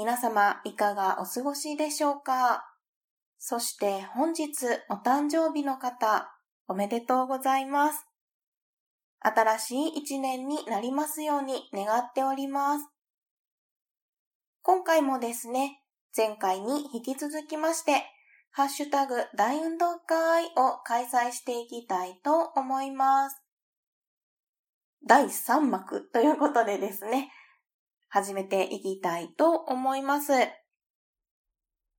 皆様、いかがお過ごしでしょうか？そして本日お誕生日の方、おめでとうございます。新しい一年になりますように願っております。今回もですね、前回に引き続きまして、ハッシュタグ大運動会を開催していきたいと思います。第3幕ということでですね、始めていきたいと思います。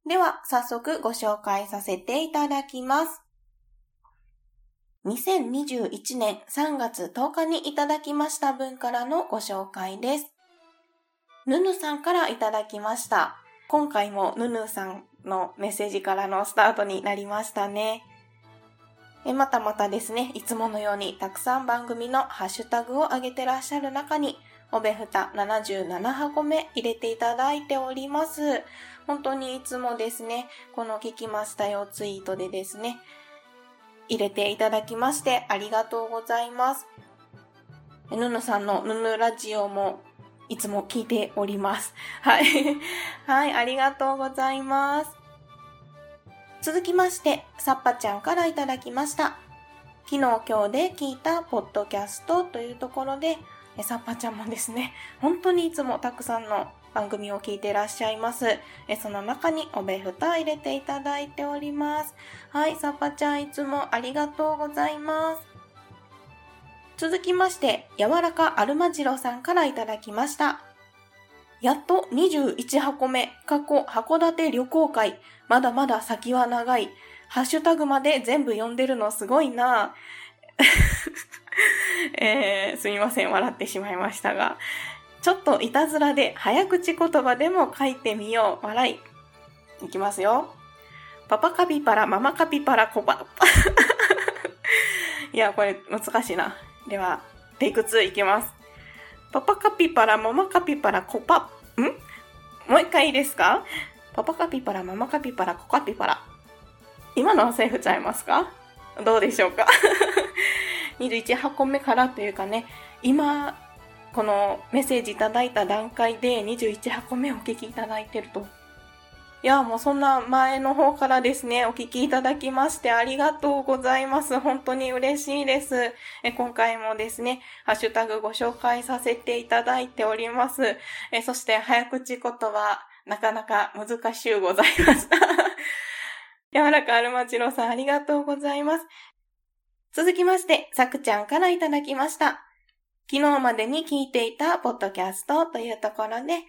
では、早速ご紹介させていただきます。2021年3月10日にいただきました分からのご紹介です。ぬぬさんからいただきました。今回もぬぬさんのメッセージからのスタートになりましたね。えまたまたですね、いつものようにたくさん番組のハッシュタグを上げてらっしゃる中に、おべふた77箱目入れていただいております。本当にいつもですね、この聞きましたよツイートでですね、入れていただきましてありがとうございます。ぬぬさんのぬぬラジオもいつも聞いております。はい。はい、ありがとうございます。続きまして、さっぱちゃんからいただきました。昨日今日で聞いたポッドキャストというところで、さっぱちゃんもですね、本当にいつもたくさんの番組を聞いていらっしゃいます。その中におべふた入れていただいております。はい、さっぱちゃんいつもありがとうございます。続きまして、柔らかアルマジロさんからいただきました。やっと21箱目、過去函館旅行会、まだまだ先は長い。ハッシュタグまで全部読んでるのすごいなぁ えー、すみません、笑ってしまいましたが。ちょっといたずらで早口言葉でも書いてみよう。笑い。いきますよ。パパカピパラ、ママカピパラ、コパ。いや、これ難しいな。では、テイク2いきます。パパカピパラ、ママカピパラ、コパ、ん？もう一回いいですか？パパカピパラ、ママカピパラ、コカピパラ。今のはセーフちゃいますか？どうでしょうか？21箱目からというかね、今、このメッセージいただいた段階で21箱目お聞きいただいてるといや、もうそんな前の方からですね、お聞きいただきましてありがとうございます。本当に嬉しいです。え今回もですね、ハッシュタグご紹介させていただいております。えそして早口言葉、なかなか難しゅうございました。柔らかアルマチロさんありがとうございます。続きまして、さくちゃんからいただきました。昨日までに聞いていたポッドキャストというところで、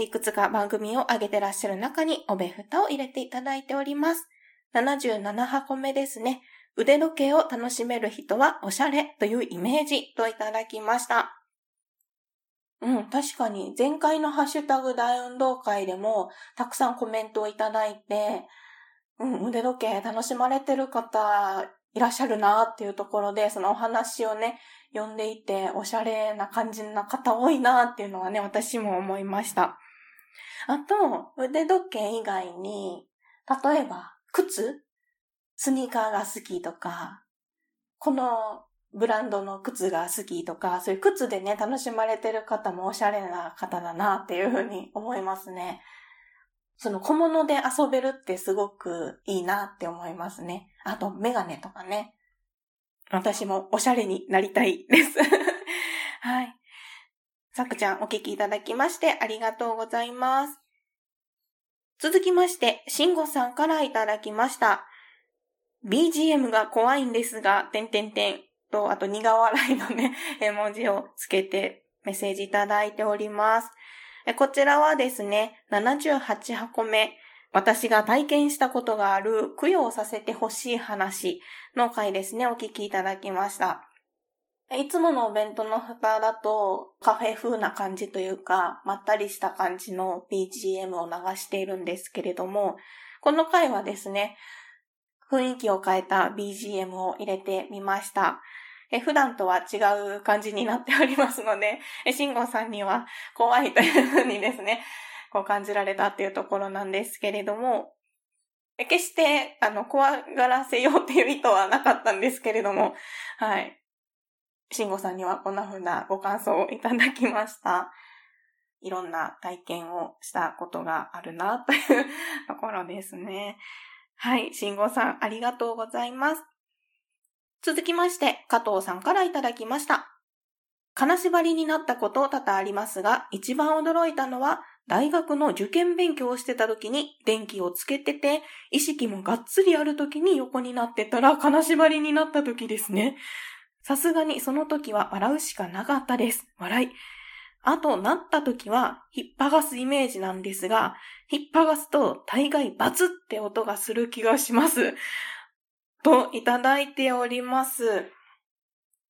いくつか番組を上げてらっしゃる中におべふたを入れていただいております。77箱目ですね。腕時計を楽しめる人はおしゃれというイメージといただきました。うん、確かに前回のハッシュタグ大運動会でもたくさんコメントをいただいて、うん、腕時計楽しまれてる方いらっしゃるなっていうところで、そのお話をね、読んでいて、おしゃれな感じな方多いなっていうのはね、私も思いました。あと、腕時計以外に、例えば、靴？スニーカーが好きとか、このブランドの靴が好きとか、そういう靴でね、楽しまれてる方もおしゃれな方だなっていうふうに思いますね。その小物で遊べるってすごくいいなって思いますね。あと、メガネとかね。私もおしゃれになりたいです。はい。さくちゃんお聞きいただきましてありがとうございます。続きまして、しんごさんからいただきました。BGM が怖いんですが、てんてんてんと、あと苦笑いのね、絵文字をつけてメッセージいただいております。こちらはですね、78箱目、私が体験したことがある供養させてほしい話の回ですね、お聞きいただきました。いつものお弁当の蓋だとカフェ風な感じというか、まったりした感じの BGM を流しているんですけれども、この回はですね、雰囲気を変えた BGM を入れてみました。え普段とは違う感じになっておりますので、え慎吾さんには怖いというふうにですね、こう感じられたっていうところなんですけれども、決して、あの、怖がらせようっていう意図はなかったんですけれども、はい。慎吾さんにはこんな風なご感想をいただきました。いろんな体験をしたことがあるな、という ところですね。はい、慎吾さん、ありがとうございます。続きまして、加藤さんからいただきました。金縛りになったこと多々ありますが、一番驚いたのは、大学の受験勉強をしてた時に電気をつけてて、意識もがっつりある時に横になってたら金縛りになった時ですね。さすがにその時は笑うしかなかったです。笑い。あと、なった時は、引っ張がすイメージなんですが、引っ張がすと大概バツって音がする気がします。と、いただいております。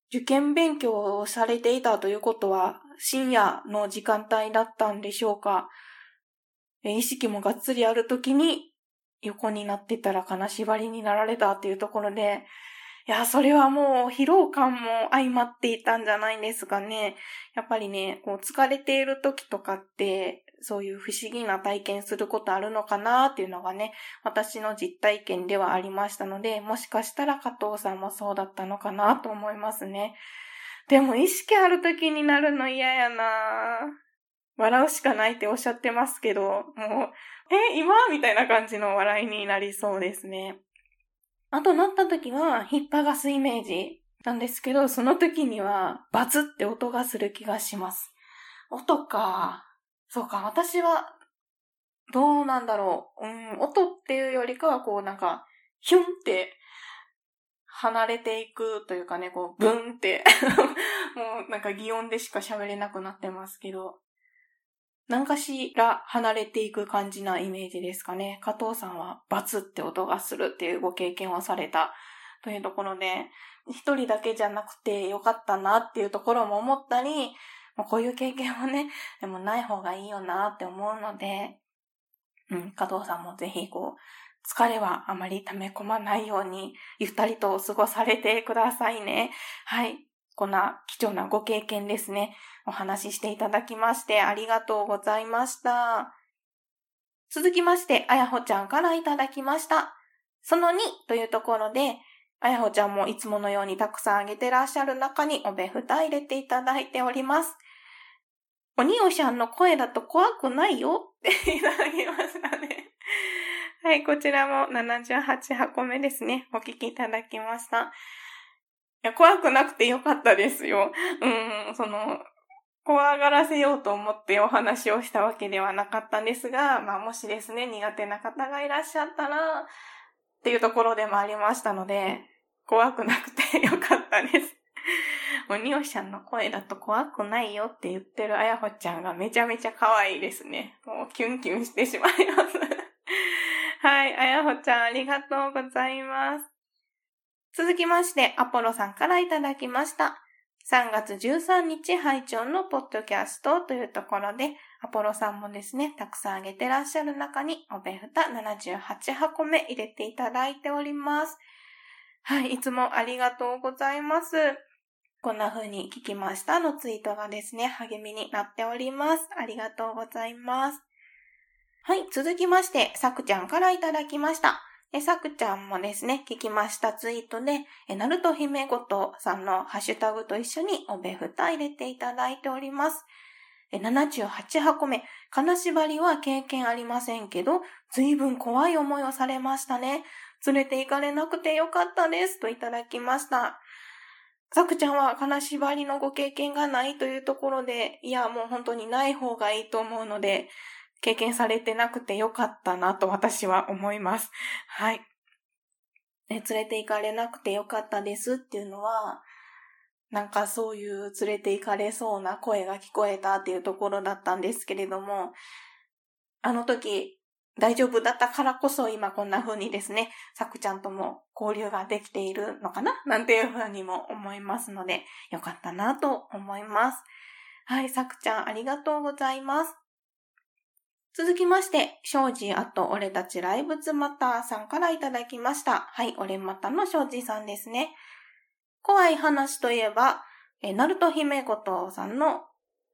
受験勉強をされていたということは、深夜の時間帯だったんでしょうか。意識もがっつりある時に横になってたら金縛りになられたっていうところで、いや、それはもう疲労感も相まっていたんじゃないんですかね。やっぱりね、こう疲れている時とかって、そういう不思議な体験することあるのかなっていうのがね、私の実体験ではありましたので、もしかしたら加藤さんもそうだったのかなと思いますね。でも意識ある時になるの嫌やな笑うしかないっておっしゃってますけど、もう、え、今みたいな感じの笑いになりそうですね。あとなった時は、ヒッパガスイメージなんですけど、その時には、バツって音がする気がします。音か。そうか、私は、どうなんだろう。うん、音っていうよりかは、こうなんか、ヒュンって離れていくというかね、こう、ブンって もうなんか擬音でしか喋れなくなってますけど、何かしら離れていく感じなイメージですかね。加藤さんはバツって音がするっていうご経験をされたというところで、一人だけじゃなくてよかったなっていうところも思ったり、もうこういう経験はね、でもない方がいいよなって思うので、うん、加藤さんもぜひこう、疲れはあまり溜め込まないように、ゆったりと過ごされてくださいね。はい。こんな貴重なご経験ですね。お話ししていただきましてありがとうございました。続きまして、あやほちゃんからいただきました。その2というところで、あやほちゃんもいつものようにたくさんあげてらっしゃる中におべふた入れていただいております。おにおしゃんの声だと怖くないよっていただきましたね。はい、こちらも78箱目ですね。お聞きいただきました。いや、怖くなくてよかったですよ。うん、その、怖がらせようと思ってお話をしたわけではなかったんですが、まあもしですね、苦手な方がいらっしゃったら、っていうところでもありましたので、怖くなくてよかったです。おにおしゃんの声だと怖くないよって言ってるあやほちゃんがめちゃめちゃ可愛いですね。もうキュンキュンしてしまいますはい、あやほちゃんありがとうございます。続きまして、アポロさんからいただきました。3月13日拝聴のポッドキャストというところで、アポロさんもですね、たくさんあげてらっしゃる中に、おべふた78箱目入れていただいております。はい、いつもありがとうございます。こんな風に聞きましたのツイートがですね、励みになっております。ありがとうございます。はい、続きまして、さくちゃんからいただきました。え、さくちゃんもですね、聞きましたツイートで、え、なると姫ごとさんのハッシュタグと一緒におべふた入れていただいております。え、78箱目、金縛りは経験ありませんけど、随分怖い思いをされましたね。連れて行かれなくてよかったです。といただきました。さくちゃんは金縛りのご経験がないというところで、いや、もう本当にない方がいいと思うので、経験されてなくてよかったなと私は思います。はい。ね、連れて行かれなくてよかったですっていうのは、なんかそういう連れて行かれそうな声が聞こえたっていうところだったんですけれども、あの時、大丈夫だったからこそ今こんな風にですね、さくちゃんとも交流ができているのかな？なんていう風にも思いますので、よかったなと思います。はい、さくちゃんありがとうございます。続きまして、庄司あと俺たちライブズマターさんからいただきました。はい、俺またの庄司さんですね。怖い話といえば、え、ナルト姫ごとさんの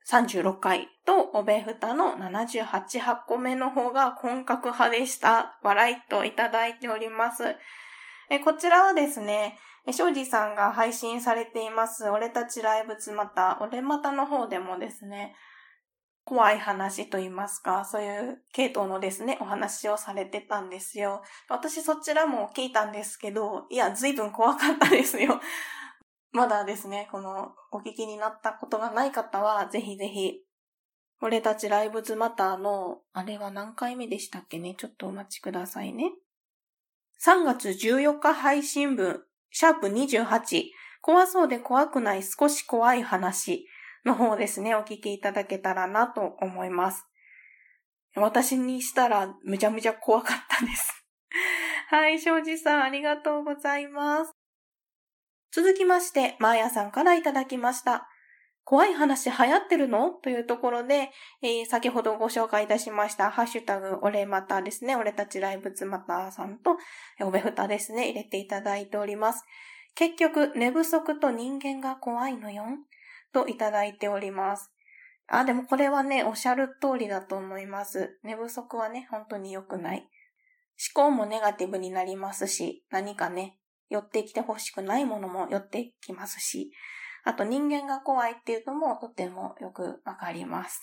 36回と、おべふたの78、8個目の方が本格派でした。笑いといただいております。えこちらはですね、庄司さんが配信されています、俺たちライブズまた、俺またの方でもですね、怖い話と言いますか、そういう系統のですね、お話をされてたんですよ。私そちらも聞いたんですけど、いや、随分怖かったですよ。まだですね、このお聞きになったことがない方は、ぜひぜひ、俺たちライブズマターの、あれは何回目でしたっけね？ちょっとお待ちくださいね。3月14日配信分、シャープ28、怖そうで怖くない少し怖い話の方ですね、お聞きいただけたらなと思います。私にしたらむちゃむちゃ怖かったです。はい、庄司さんありがとうございます。続きまして、マーヤさんからいただきました。怖い話流行ってるの？というところで、えー、先ほどご紹介いたしました、ハッシュタグ、俺またですね、俺たちライブツまたさんと、おべふたですね、入れていただいております。結局、寝不足と人間が怖いのよ。といただいております。あ、でもこれはね、おっしゃる通りだと思います。寝不足はね、本当に良くない。思考もネガティブになりますし、何かね、寄ってきて欲しくないものも寄ってきますし、あと人間が怖いっていうのもとてもよくわかります。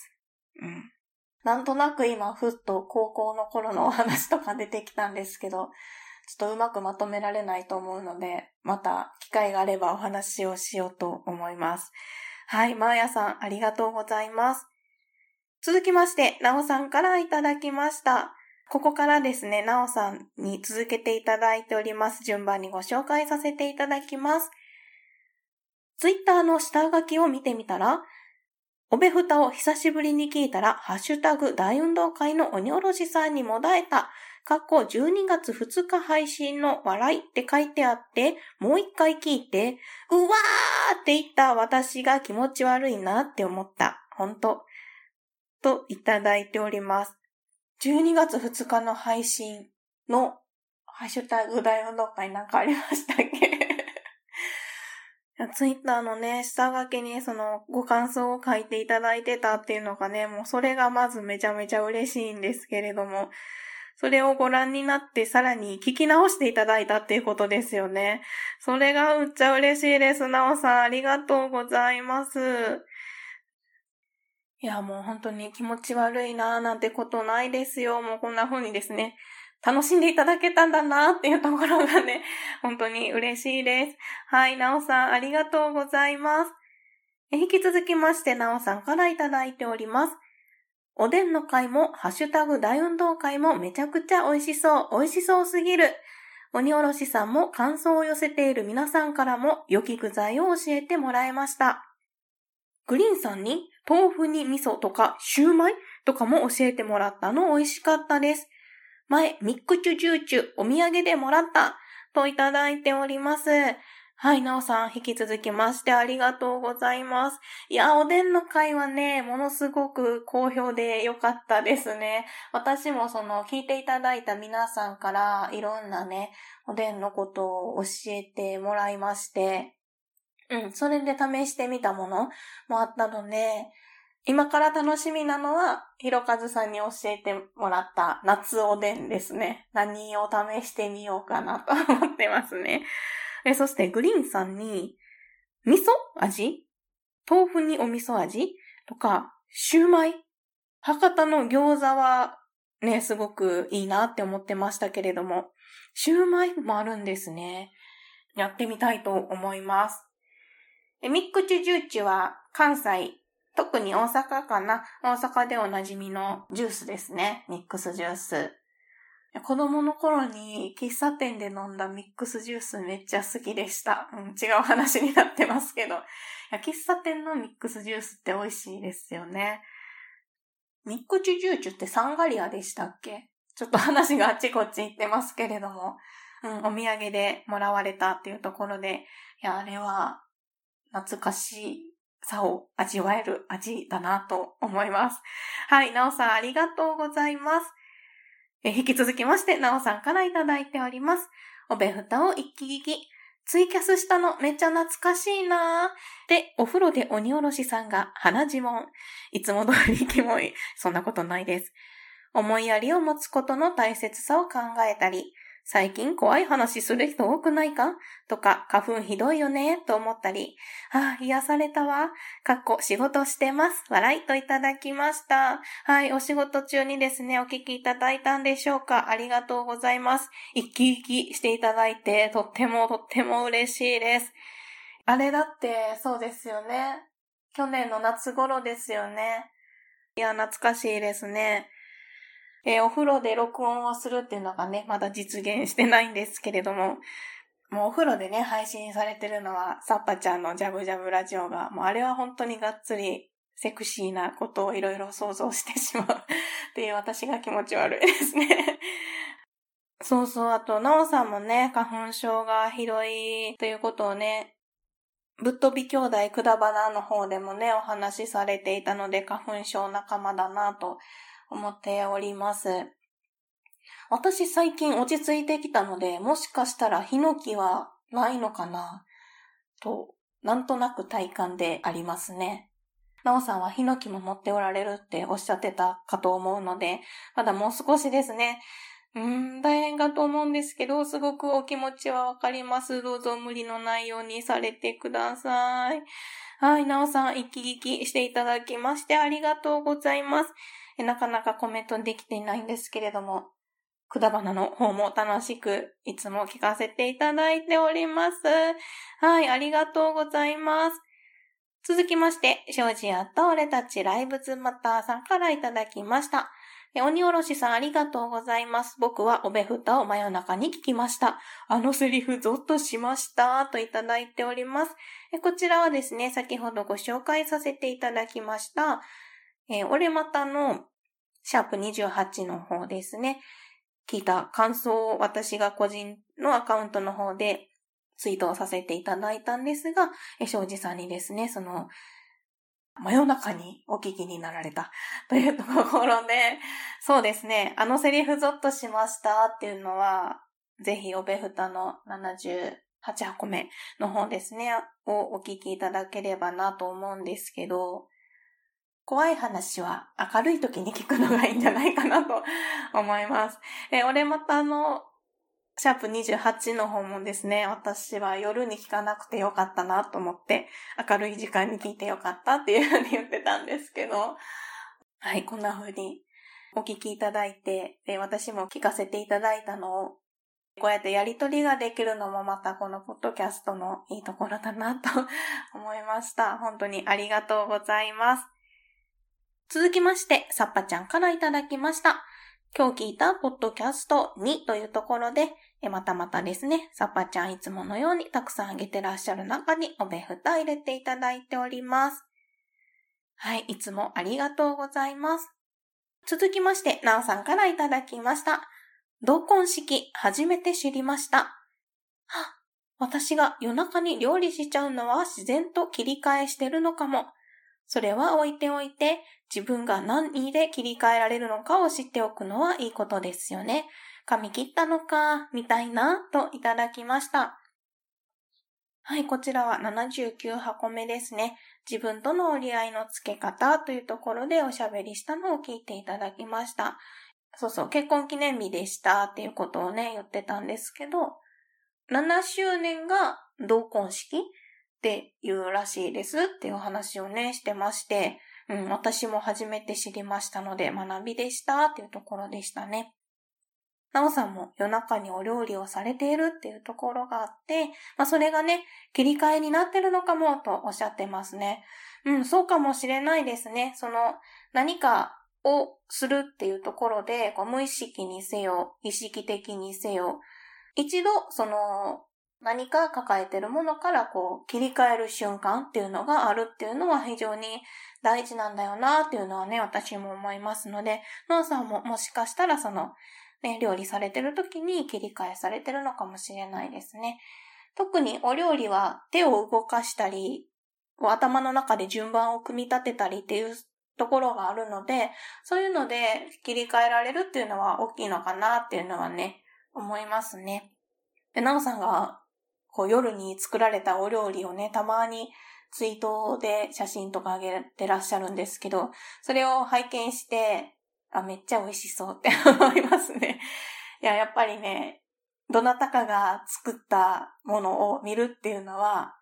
うん。なんとなく今、ふっと高校の頃のお話とか出てきたんですけど、ちょっとうまくまとめられないと思うので、また機会があればお話をしようと思います。はい、マーヤさん、ありがとうございます。続きまして、なおさんからいただきました。ここからですね、なおさんに続けていただいております。順番にご紹介させていただきます。ツイッターの下書きを見てみたら、おべふたを久しぶりに聞いたら、ハッシュタグ大運動会の鬼おろしさんにもだえた、過去12月2日配信の笑いって書いてあって、もう一回聞いて、うわーって言った私が気持ち悪いなって思った。ほんと。といただいております。12月2日の配信のハッシュタグ大運動会なんかありましたっけ？ツイッターのね、下書きにそのご感想を書いていただいてたっていうのがね、もうそれがまずめちゃめちゃ嬉しいんですけれども、それをご覧になってさらに聞き直していただいたっていうことですよね。それがうっちゃ嬉しいです。なおさん、ありがとうございます。いや、もう本当に気持ち悪いなーなんてことないですよ。もうこんな風にですね、楽しんでいただけたんだなーっていうところがね、本当に嬉しいです。はい、なおさんありがとうございます。引き続きまして、なおさんからいただいております。おでんの会も、ハッシュタグ大運動会もめちゃくちゃ美味しそう、美味しそうすぎる。鬼おろしさんも感想を寄せている皆さんからも良き具材を教えてもらいました。グリーンさんに豆腐に味噌とかシューマイ？とかも教えてもらったの美味しかったです。前、ミックチュジューチュお土産でもらったといただいております。はい、なおさん、引き続きましてありがとうございます。いや、おでんの会はね、ものすごく好評でよかったですね。私もその、聞いていただいた皆さんから、いろんなね、おでんのことを教えてもらいまして、うん、それで試してみたものもあったので、今から楽しみなのは、ひろかずさんに教えてもらった夏おでんですね。何を試してみようかなと思ってますね。えそしてグリーンさんに、味噌？味？豆腐にお味噌味？とか、シューマイ？博多の餃子はね、すごくいいなって思ってましたけれども、シューマイもあるんですね。やってみたいと思います。ミックチュジューチュは関西特に大阪かな？大阪でおなじみのジュースですね。ミックスジュース。子供の頃に喫茶店で飲んだミックスジュースめっちゃ好きでした。うん、違う話になってますけど。喫茶店のミックスジュースって美味しいですよね。ミックチュジューチュってサンガリアでしたっけ？ちょっと話があっちこっち行ってますけれども、うん、お土産でもらわれたっていうところで、いや、あれは懐かしいさを味わえる味だなと思います。はい、なおさんありがとうございます。引き続きまして、なおさんからいただいております。おべふたを一気聞き。ツイキャスしたのめっちゃ懐かしいなぁ。で、お風呂で鬼おろしさんが鼻呪文。いつも通りキモい。そんなことないです。思いやりを持つことの大切さを考えたり、最近怖い話する人多くないか？とか、花粉ひどいよね？と思ったり、ああ、癒されたわ。かっこ仕事してます。笑いといただきました。はい、お仕事中にですね、お聞きいただいたんでしょうか？ありがとうございます。一気一気していただいて、とってもとっても嬉しいです。あれだって、そうですよね。去年の夏頃ですよね。いや、懐かしいですね。えー、お風呂で録音をするっていうのがね、まだ実現してないんですけれども、もうお風呂でね、配信されてるのは、サッパちゃんのジャブジャブラジオが、もうあれは本当にがっつりセクシーなことをいろいろ想像してしまう。っていう私が気持ち悪いですね。そうそう、あと、なおさんもね、花粉症がひどいということをね、ぶっ飛び兄弟くだばなの方でもね、お話しされていたので、花粉症仲間だなと思っております。私最近落ち着いてきたので、もしかしたらヒノキはないのかなと、なんとなく体感でありますね。なおさんはヒノキも持っておられるっておっしゃってたかと思うので、まだもう少しですね。うーん、大変かと思うんですけど、すごくお気持ちはわかります。どうぞ無理のないようにされてください。はい、なおさん、一気聞きしていただきましてありがとうございます。なかなかコメントできていないんですけれども、くだばなの方も楽しくいつも聞かせていただいております。はい、ありがとうございます。続きまして、庄司屋と俺たちライブズマターさんからいただきました。鬼おろしさんありがとうございます。僕はおべふたを真夜中に聞きました。あのセリフゾッとしました。といただいております。こちらはですね、先ほどご紹介させていただきました、えー、俺またのシャープ28の方ですね。聞いた感想を私が個人のアカウントの方でツイートをさせていただいたんですが、え、庄司さんにですね、その、真夜中にお聞きになられた というところで、そうですね、あのセリフゾッとしましたっていうのは、ぜひおべふたの78箱目の方ですね、をお聞きいただければなと思うんですけど、怖い話は明るい時に聞くのがいいんじゃないかなと思います。え、俺またあの、シャープ28の方もですね、私は夜に聞かなくてよかったなと思って、明るい時間に聞いてよかったっていうふうに言ってたんですけど、はい、こんな風にお聞きいただいて、で、私も聞かせていただいたのを、こうやってやりとりができるのもまたこのポッドキャストのいいところだなと思いました。本当にありがとうございます。続きまして、サッパちゃんからいただきました。今日聞いたポッドキャスト2というところで、またまたですね、サッパちゃんいつものようにたくさんあげてらっしゃる中におべふた入れていただいております。はい、いつもありがとうございます。続きまして、なおさんからいただきました。同梱式、初めて知りました。は、私が夜中に料理しちゃうのは自然と切り替えしてるのかも。それは置いておいて、自分が何で切り替えられるのかを知っておくのはいいことですよね。髪切ったのか、みたいな、といただきました。はい、こちらは79箱目ですね。自分との折り合いのつけ方というところでおしゃべりしたのを聞いていただきました。そうそう、結婚記念日でしたっていうことをね、言ってたんですけど、7周年が同婚式っていうらしいですっていう話をね、してまして、うん、私も初めて知りましたので学びでしたっていうところでしたね。なおさんも夜中にお料理をされているっていうところがあって、まあそれがね、切り替えになってるのかもとおっしゃってますね。うん、そうかもしれないですね。その何かをするっていうところで、こう無意識にせよ、意識的にせよ、一度その何か抱えてるものからこう切り替える瞬間っていうのがあるっていうのは非常に大事なんだよなっていうのはね、私も思いますので、ノンさんももしかしたらそのね、料理されてる時に切り替えされてるのかもしれないですね。特にお料理は手を動かしたり、頭の中で順番を組み立てたりっていうところがあるので、そういうので切り替えられるっていうのは大きいのかなっていうのはね、思いますね。で、なおさんがこう夜に作られたお料理をね、たまにツイートで写真とか上げてらっしゃるんですけど、それを拝見して、あ、めっちゃ美味しそうって 思いますね。いや、やっぱりね、どなたかが作ったものを見るっていうのは、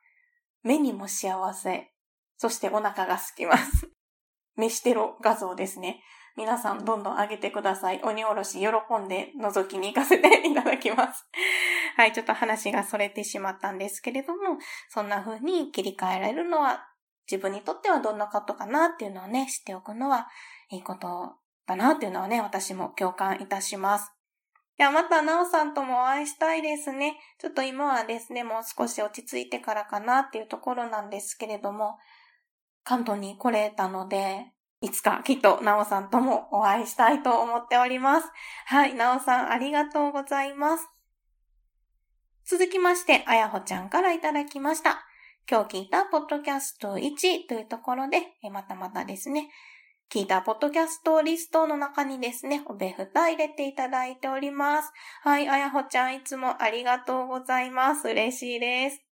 目にも幸せ、そしてお腹が空きます。飯テロ画像ですね。皆さんどんどん上げてください。鬼おろし喜んで覗きに行かせていただきます。はい、ちょっと話がそれてしまったんですけれども、そんな風に切り替えられるのは自分にとってはどんなことかなっていうのをね、知っておくのはいいことだなっていうのはね、私も共感いたします。いや、また、なおさんともお会いしたいですね。ちょっと今はですね、もう少し落ち着いてからかなっていうところなんですけれども、関東に来れたので、いつかきっとなおさんともお会いしたいと思っております。はい、なおさんありがとうございます。続きまして、あやほちゃんからいただきました。今日聞いたポッドキャスト1というところで、またまたですね、聞いたポッドキャストリストの中にですね、おべふた入れていただいております。はい、あやほちゃんいつもありがとうございます。嬉しいです。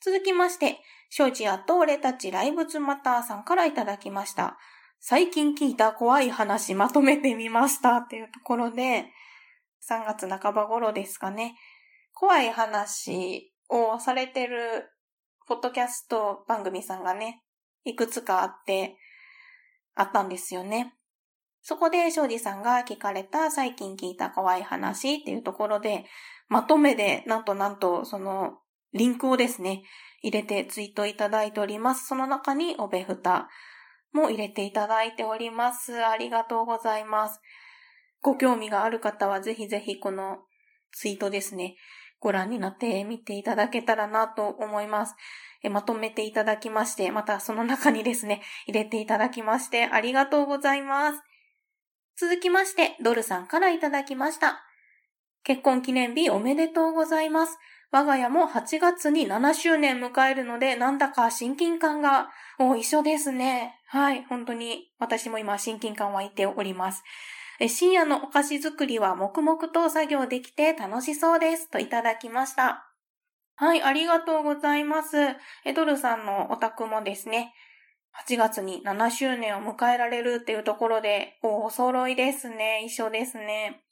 続きまして、ショジアと俺たちライブズマターさんからいただきました。最近聞いた怖い話まとめてみましたっていうところで、3月半ば頃ですかね。怖い話をされてるポッドキャスト番組さんがね、いくつかあって、あったんですよね。そこで、庄司さんが聞かれた最近聞いた怖い話っていうところで、まとめで、なんとなんと、その、リンクをですね、入れてツイートいただいております。その中に、おべふたも入れていただいております。ありがとうございます。ご興味がある方は、ぜひぜひこのツイートですね、ご覧になってみていただけたらなと思います。まとめていただきまして、またその中にですね、入れていただきましてありがとうございます。続きまして、ドルさんからいただきました。結婚記念日おめでとうございます。我が家も8月に7周年迎えるので、なんだか親近感が、お一緒ですね。はい、本当に私も今親近感湧いております。深夜のお菓子作りは黙々と作業できて楽しそうです。といただきました。はい、ありがとうございます。エドルさんのお宅もですね、8月に7周年を迎えられるっていうところで、お揃いですね。一緒ですね。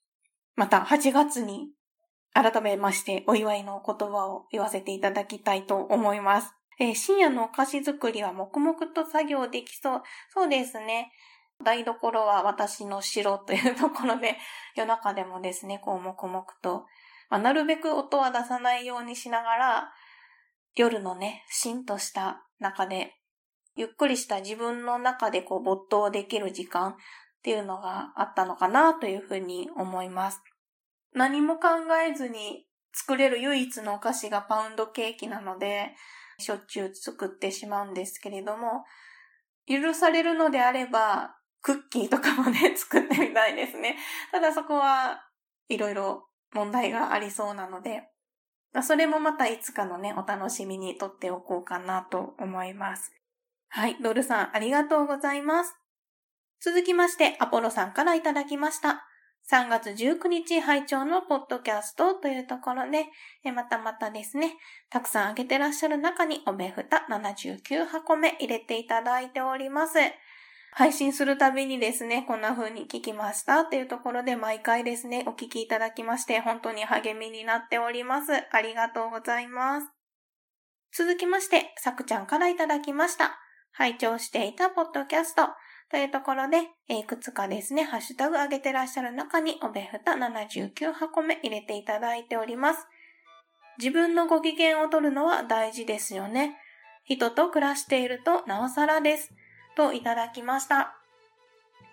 また8月に改めましてお祝いの言葉を言わせていただきたいと思います。えー、深夜のお菓子作りは黙々と作業できそう。そうですね。台所は私の城というところで、夜中でもですね、こう黙々とまあ、なるべく音は出さないようにしながら、夜のね、しんとした中で、ゆっくりした自分の中でこう没頭できる時間っていうのがあったのかなというふうに思います。何も考えずに作れる唯一のお菓子がパウンドケーキなので、しょっちゅう作ってしまうんですけれども、許されるのであれば、クッキーとかもね、作ってみたいですね。ただそこはいろいろ問題がありそうなので、それもまたいつかのね、お楽しみにとっておこうかなと思います。はい、ドルさんありがとうございます。続きまして、アポロさんからいただきました。3月19日拝聴のポッドキャストというところで、またまたですね、たくさんあげてらっしゃる中におべふた79箱目入れていただいております。配信するたびにですね、こんな風に聞きましたっていうところで毎回ですね、お聞きいただきまして、本当に励みになっております。ありがとうございます。続きまして、さくちゃんからいただきました。拝聴していたポッドキャストというところで、いくつかですね、ハッシュタグ上げてらっしゃる中に、おべふた79箱目入れていただいております。自分のご機嫌を取るのは大事ですよね。人と暮らしているとなおさらです。といただきました。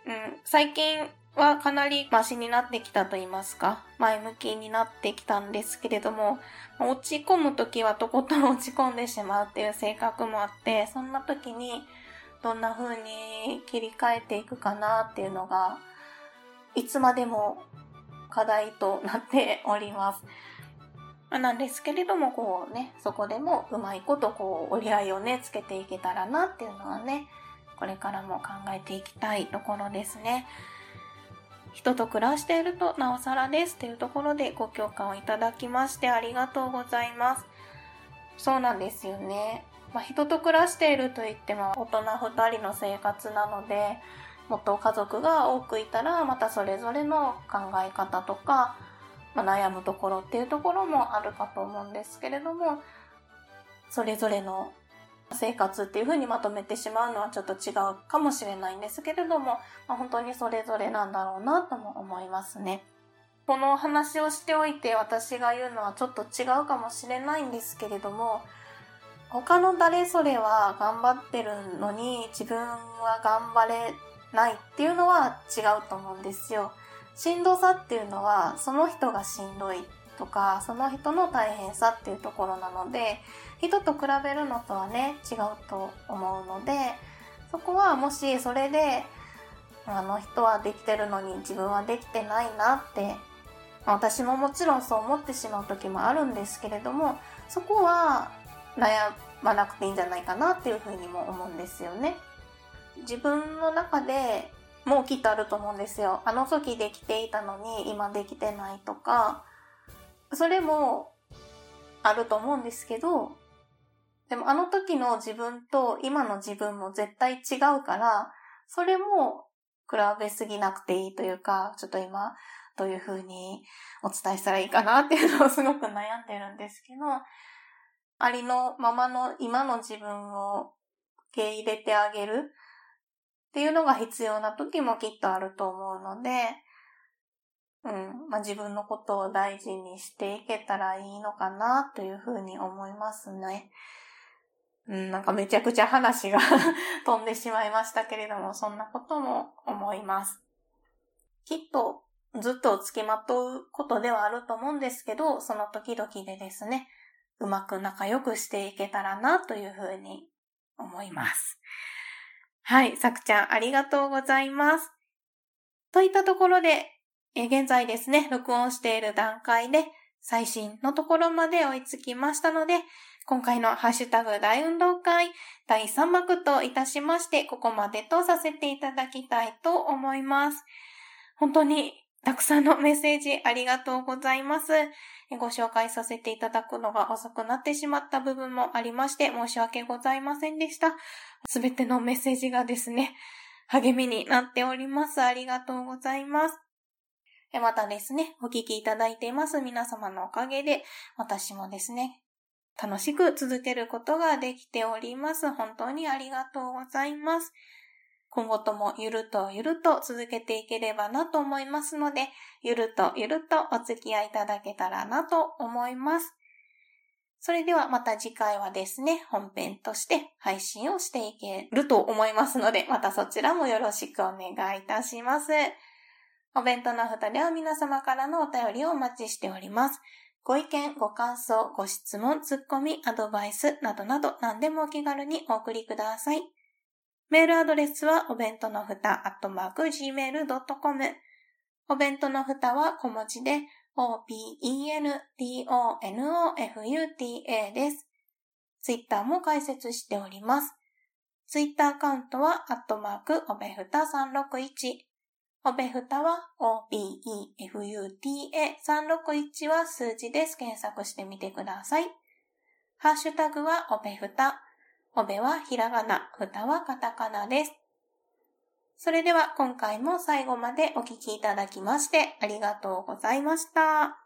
うん、最近はかなりマシになってきたと言いますか、前向きになってきたんですけれども、落ち込む時はとことん落ち込んでしまうっていう性格もあって、そんな時にどんな風に切り替えていくかなっていうのが、いつまでも課題となっております。なんですけれども、こうね、そこでもうまいことこう折り合いをね、つけていけたらなっていうのはね、これからも考えていきたいところですね。人と暮らしているとなおさらですというところでご共感をいただきましてありがとうございます。そうなんですよね。まあ、人と暮らしているといっても大人2人の生活なので、もっと家族が多くいたらまたそれぞれの考え方とか、まあ、悩むところっていうところもあるかと思うんですけれども、それぞれの生活っていうふうにまとめてしまうのはちょっと違うかもしれないんですけれども、まあ、本当にそれぞれなんだろうなとも思いますね。このお話をしておいて私が言うのはちょっと違うかもしれないんですけれども、他の誰それは頑張ってるのに自分は頑張れないっていうのは違うと思うんですよ。しんどさっていうのはその人がしんどいとかその人の大変さっていうところなので人と比べるのとはね違うと思うのでそこはもしそれであの人はできてるのに自分はできてないなって私ももちろんそう思ってしまう時もあるんですけれどもそこは悩まなくていいんじゃないかなっていうふうにも思うんですよね。自分の中でもうきっとあると思うんですよ。あの時できていたのに今できてないとか、それもあると思うんですけど、でもあの時の自分と今の自分も絶対違うから、それも比べすぎなくていいというか、ちょっと今どういう風にお伝えしたらいいかなっていうのをすごく悩んでるんですけど、ありのままの今の自分を受け入れてあげる。っていうのが必要な時もきっとあると思うので、うん、まあ、自分のことを大事にしていけたらいいのかなというふうに思いますね。うん、なんかめちゃくちゃ話が 飛んでしまいましたけれども、そんなことも思います。きっとずっと付きまとうことではあると思うんですけど、その時々でですね、うまく仲良くしていけたらなというふうに思います。はい、さくちゃんありがとうございます。といったところで、現在ですね、録音している段階で最新のところまで追いつきましたので、今回のハッシュタグ大運動会第3幕といたしまして、ここまでとさせていただきたいと思います。本当にたくさんのメッセージありがとうございます。ご紹介させていただくのが遅くなってしまった部分もありまして申し訳ございませんでした。すべてのメッセージがですね、励みになっております。ありがとうございます。またですね、お聞きいただいています皆様のおかげで、私もですね、楽しく続けることができております。本当にありがとうございます。今後ともゆるとゆると続けていければなと思いますので、ゆるとゆるとお付き合いいただけたらなと思います。それではまた次回はですね、本編として配信をしていけると思いますので、またそちらもよろしくお願いいたします。お弁当の蓋では皆様からのお便りをお待ちしております。ご意見、ご感想、ご質問、ツッコミ、アドバイスなどなど何でもお気軽にお送りください。メールアドレスはお弁当のふた、アットマーク、gmail.com。お弁当のふたは小文字で、o-b-e-n-t-o-n-o-f-u-t-a です。ツイッターも開設しております。ツイッターアカウントは、アットマーク、おべふた361。おべふたは OBEFUTA361 は数字です。検索してみてください。ハッシュタグはおべふた。おべはひらがな、歌はカタカナです。それでは今回も最後までお聴きいただきましてありがとうございました。